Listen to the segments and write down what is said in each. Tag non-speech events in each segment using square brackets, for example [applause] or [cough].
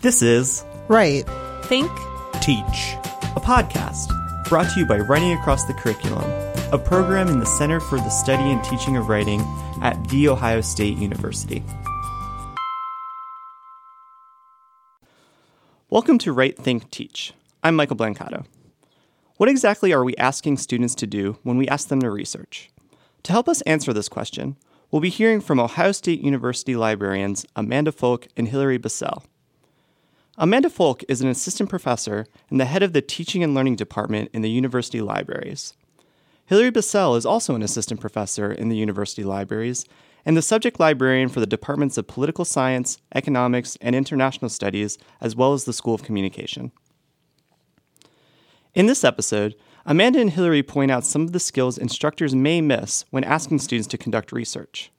This is Write. Think, Teach, a podcast brought to you by Writing Across the Curriculum, a program in the Center for the Study and Teaching of Writing at The Ohio State University. Welcome to Write, Think, Teach. I'm Michael Blancato. What exactly are we asking students to do when we ask them to research? To help us answer this question, we'll be hearing from Ohio State University librarians Amanda Folk and Hilary Bissell. Amanda Folk is an assistant professor and the head of the Teaching and Learning Department in the university libraries. Hilary Bissell is also an assistant professor in the university libraries and the subject librarian for the departments of political science, economics, and international studies, as well as the School of Communication. In this episode, Amanda and Hilary point out some of the skills instructors may miss when asking students to conduct research.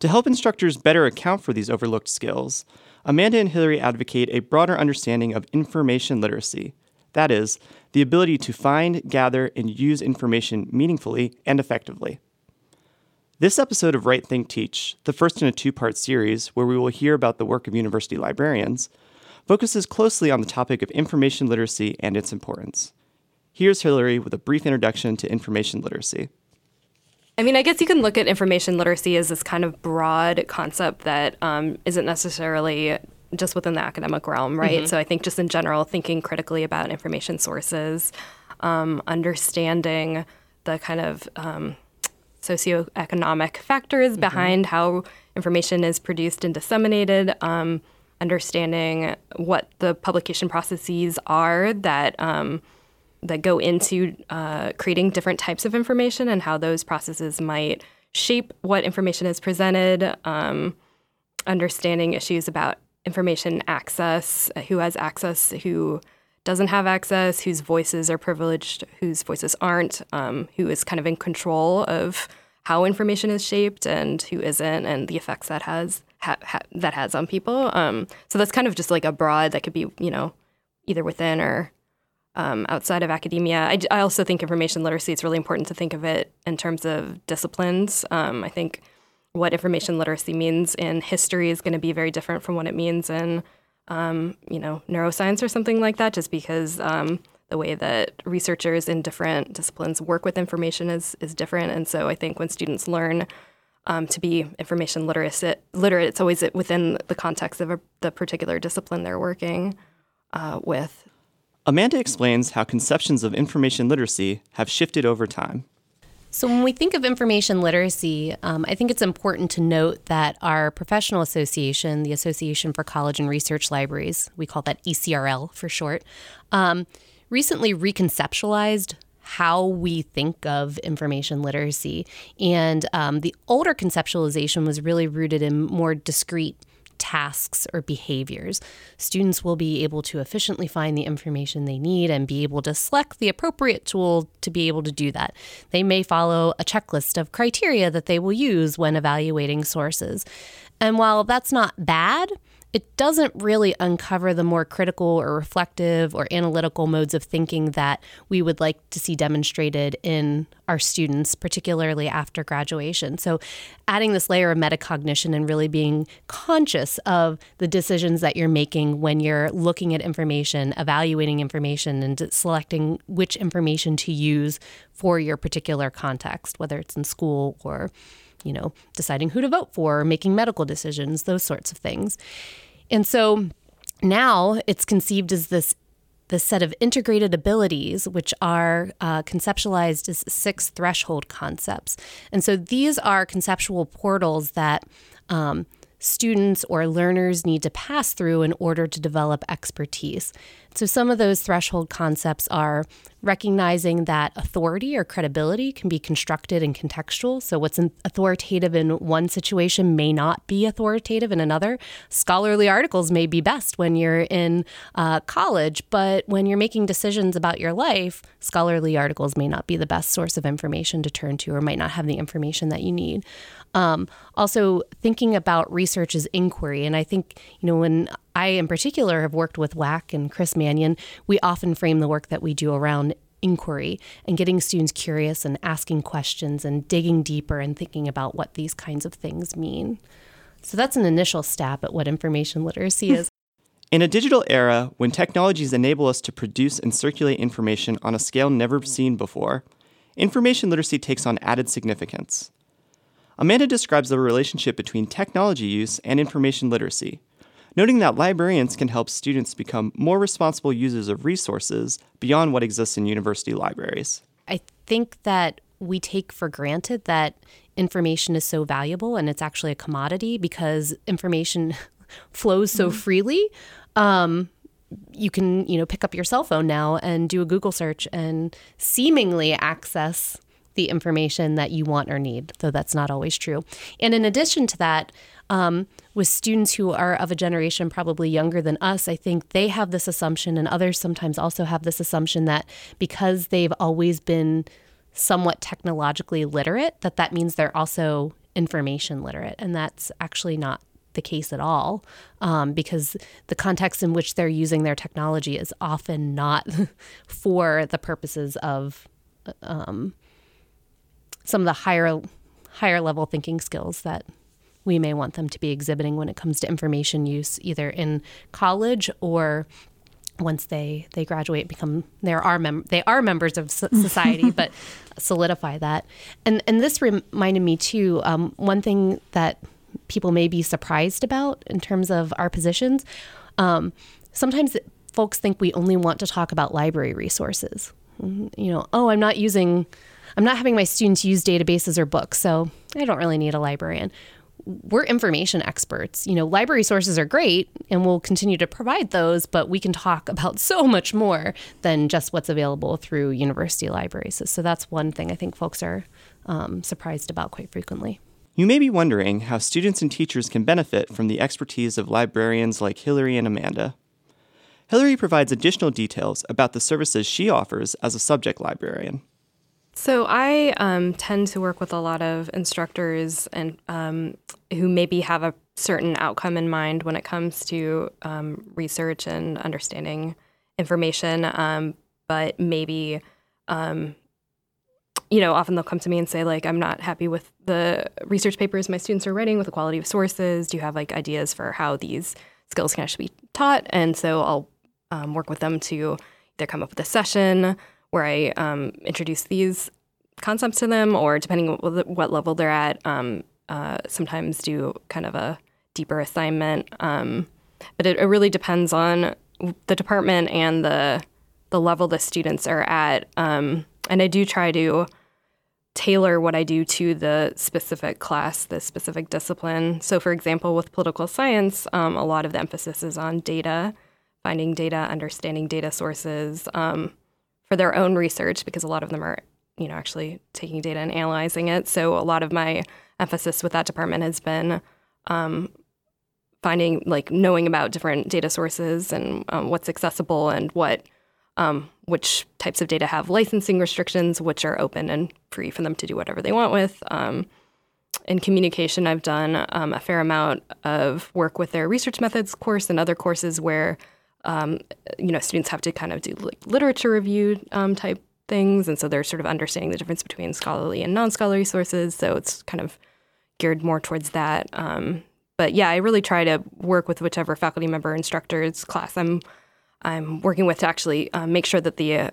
To help instructors better account for these overlooked skills, Amanda and Hillary advocate a broader understanding of information literacy. That is, the ability to find, gather, and use information meaningfully and effectively. This episode of Write, Think, Teach, the first in a two part series where we will hear about the work of university librarians, focuses closely on the topic of information literacy and its importance. Here's Hillary with a brief introduction to information literacy. I mean, I guess you can look at information literacy as this kind of broad concept that um, not necessarily just within the academic realm, right? Mm-hmm. So I think just in general, thinking critically about information sources, um, understanding the kind of um, socioeconomic factors mm-hmm. behind how information is produced and disseminated, um, understanding what the publication processes are that um, that go into uh, creating different types of information and how those processes might shape what information is presented, um, understanding issues about information access, who has access, who doesn't have access, whose voices are privileged, whose voices aren't, um, who is kind of in control of how information is shaped and who isn't, and the effects that has ha- ha- that has on people. Um, so that's kind of just like a broad that could be, you know, either within or um, outside of academia. I, I, also think information literacy, it's really important to think of it in terms of disciplines. Um, I think what information literacy means in history is going to be very different from what it means in, um, you know, neuroscience or something like that, just because um, the way that researchers in different disciplines work with information is, is different. And so I think when students learn um, to be information literate, literate, it's always within the context of a, the particular discipline they're working uh, with. Amanda explains how conceptions of information literacy have shifted over time. So, when we think of information literacy, um, I think it's important to note that our professional association, the Association for College and Research Libraries, we call that ACRL for short, um, recently reconceptualized how we think of information literacy. And um, the older conceptualization was really rooted in more discrete tasks or behaviors. Students will be able to efficiently find the information they need and be able to select the appropriate tool to be able to do that. They may follow a checklist of criteria that they will use when evaluating sources. And while that's not bad, it doesn't really uncover the more critical or reflective or analytical modes of thinking that we would like to see demonstrated in our students, particularly after graduation. So, adding this layer of metacognition and really being conscious of the decisions that you're making when you're looking at information, evaluating information, and selecting which information to use for your particular context, whether it's in school or you know, deciding who to vote for, making medical decisions, those sorts of things. And so now it's conceived as this this set of integrated abilities, which are uh, conceptualized as six threshold concepts. And so these are conceptual portals that um, students or learners need to pass through in order to develop expertise. So, some of those threshold concepts are recognizing that authority or credibility can be constructed and contextual. So, what's authoritative in one situation may not be authoritative in another. Scholarly articles may be best when you're in uh, college, but when you're making decisions about your life, scholarly articles may not be the best source of information to turn to or might not have the information that you need. Um, also, thinking about research as inquiry. And I think, you know, when I in particular have worked with WAC and Chris Manion, we often frame the work that we do around inquiry and getting students curious and asking questions and digging deeper and thinking about what these kinds of things mean. So that's an initial stab at what information literacy is. [laughs] In a digital era, when technologies enable us to produce and circulate information on a scale never seen before, information literacy takes on added significance. Amanda describes the relationship between technology use and information literacy, noting that librarians can help students become more responsible users of resources beyond what exists in university libraries. I think that we take for granted that information is so valuable and it's actually a commodity because information [laughs] flows so mm-hmm. freely. Um, you can, you know, pick up your cell phone now and do a Google search and seemingly access the information that you want or need, though that's not always true. And in addition to that, um, with students who are of a generation probably younger than us, I think they have this assumption, and others sometimes also have this assumption that because they've always been somewhat technologically literate, that that means they're also information literate, and that's actually not the case at all um, because the context in which they're using their technology is often not [laughs] for the purposes of um, some of the higher higher level thinking skills that we may want them to be exhibiting when it comes to information use either in college or once they they graduate become they are mem- they are members of [laughs] society but solidify that. And and this reminded me too um, one thing that people may be surprised about in terms of our positions um, sometimes folks think we only want to talk about library resources. You know oh i'm not using I'm not having my students use databases or books, so I don't really need a librarian. We're information experts. You know, library sources are great and we'll continue to provide those, but we can talk [laughs] about so much more than just what's available through university libraries. So that's one thing I think folks are um, surprised about quite frequently. You may be wondering how students and teachers can benefit from the expertise of librarians like Hillary and Amanda. Hillary provides additional details about the services she offers as a subject librarian. So I um, tend to work with a lot of instructors and um, who maybe have a certain outcome in mind when it comes to um, research and understanding information, um, but maybe um, you know, often they'll come to me and say, like, I'm not happy with the research papers my students are writing, with the quality of sources. Do you have like ideas for how these skills can actually be taught? And so I'll um, work with them to either come up with a session where I um, introduce these concepts to them, or depending on what level they're at, um, uh, sometimes do kind of a deeper assignment. Um, but it, it, really depends on the department and the the level the students are at. Um, and I do try to tailor what I do to the specific class, the specific discipline. So, for example, with political science, um, a lot of the emphasis is on data, finding data, understanding data sources. For their own research because a lot of them are, you know, actually taking data and analyzing it. So a lot of my emphasis with that department has been um, finding, like, knowing about different data sources and um, what's accessible and what, um, which types of data have licensing restrictions, which are open and free for them to do whatever they want with. Um, in communication, I've done um, a fair amount of work with their research methods course and other courses where um, you know, students have to kind of do like literature review um, type things, and so they're sort of understanding the difference between scholarly and non-scholarly sources. So it's kind of geared more towards that. Um, but yeah, I really try to work with whichever faculty member instructor's class I'm I'm working with to actually uh, make sure that the uh,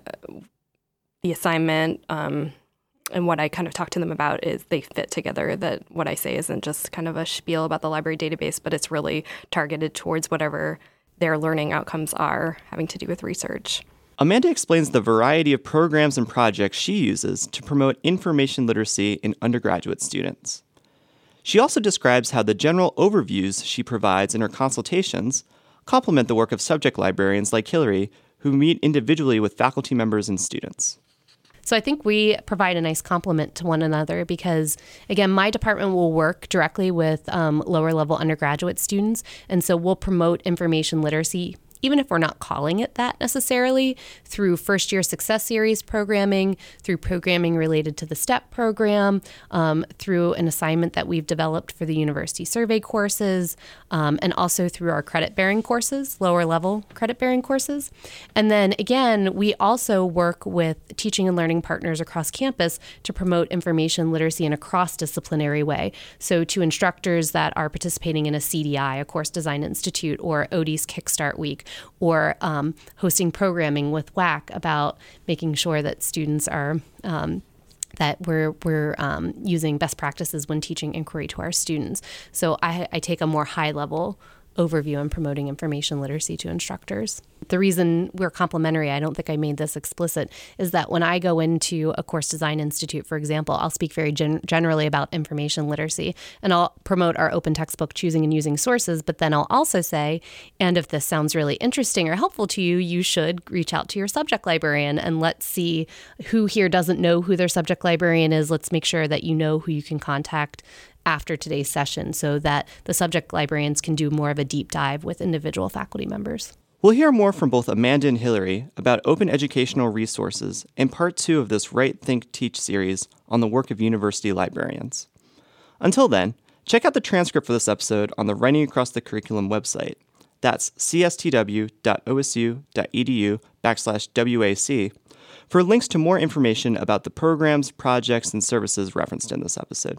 the assignment um, and what I kind of talk to them about is they fit together. That what I say isn't just kind of a spiel about the library database, but it's really targeted towards whatever their learning outcomes are having to do with research. Amanda explains the variety of programs and projects she uses to promote information literacy in undergraduate students. She also describes how the general overviews she provides in her consultations complement the work of subject librarians like Hillary, who meet individually with faculty members and students. So I think we provide a nice complement to one another because, again, my department will work directly with um, lower level undergraduate students. And so we'll promote information literacy even if we're not calling it that necessarily, through first year success series programming, through programming related to the STEP program, um, through an assignment that we've developed for the university survey courses, um, and also through our credit bearing courses, lower level credit bearing courses. And then again, we also work with teaching and learning partners across campus to promote information literacy in a cross disciplinary way. So, to instructors that are participating in a CDI, a Course Design Institute, or OD's Kickstart Week, or um, hosting programming with WAC about making sure that students are. Um, that we're we're um, using best practices when teaching inquiry to our students. So I, I take a more high level overview and promoting information literacy to instructors. The reason we're complementary, I don't think I made this explicit, is that when I go into a course design institute, for example, I'll speak very gen- generally about information literacy and I'll promote our open textbook choosing and using sources, but then I'll also say, and if this sounds really interesting or helpful to you, you should reach out to your subject librarian and let's see who here doesn't know who their subject librarian is. Let's make sure that you know who you can contact after today's session so that the subject librarians can do more of a deep dive with individual faculty members. We'll hear more from both Amanda and Hillary about open educational resources in part two of this Write, Think, Teach series on the work of university librarians. Until then, check out the transcript for this episode on the Writing Across the Curriculum website. That's cstw.osu.edu backslash WAC for links to more information about the programs, projects, and services referenced in this episode.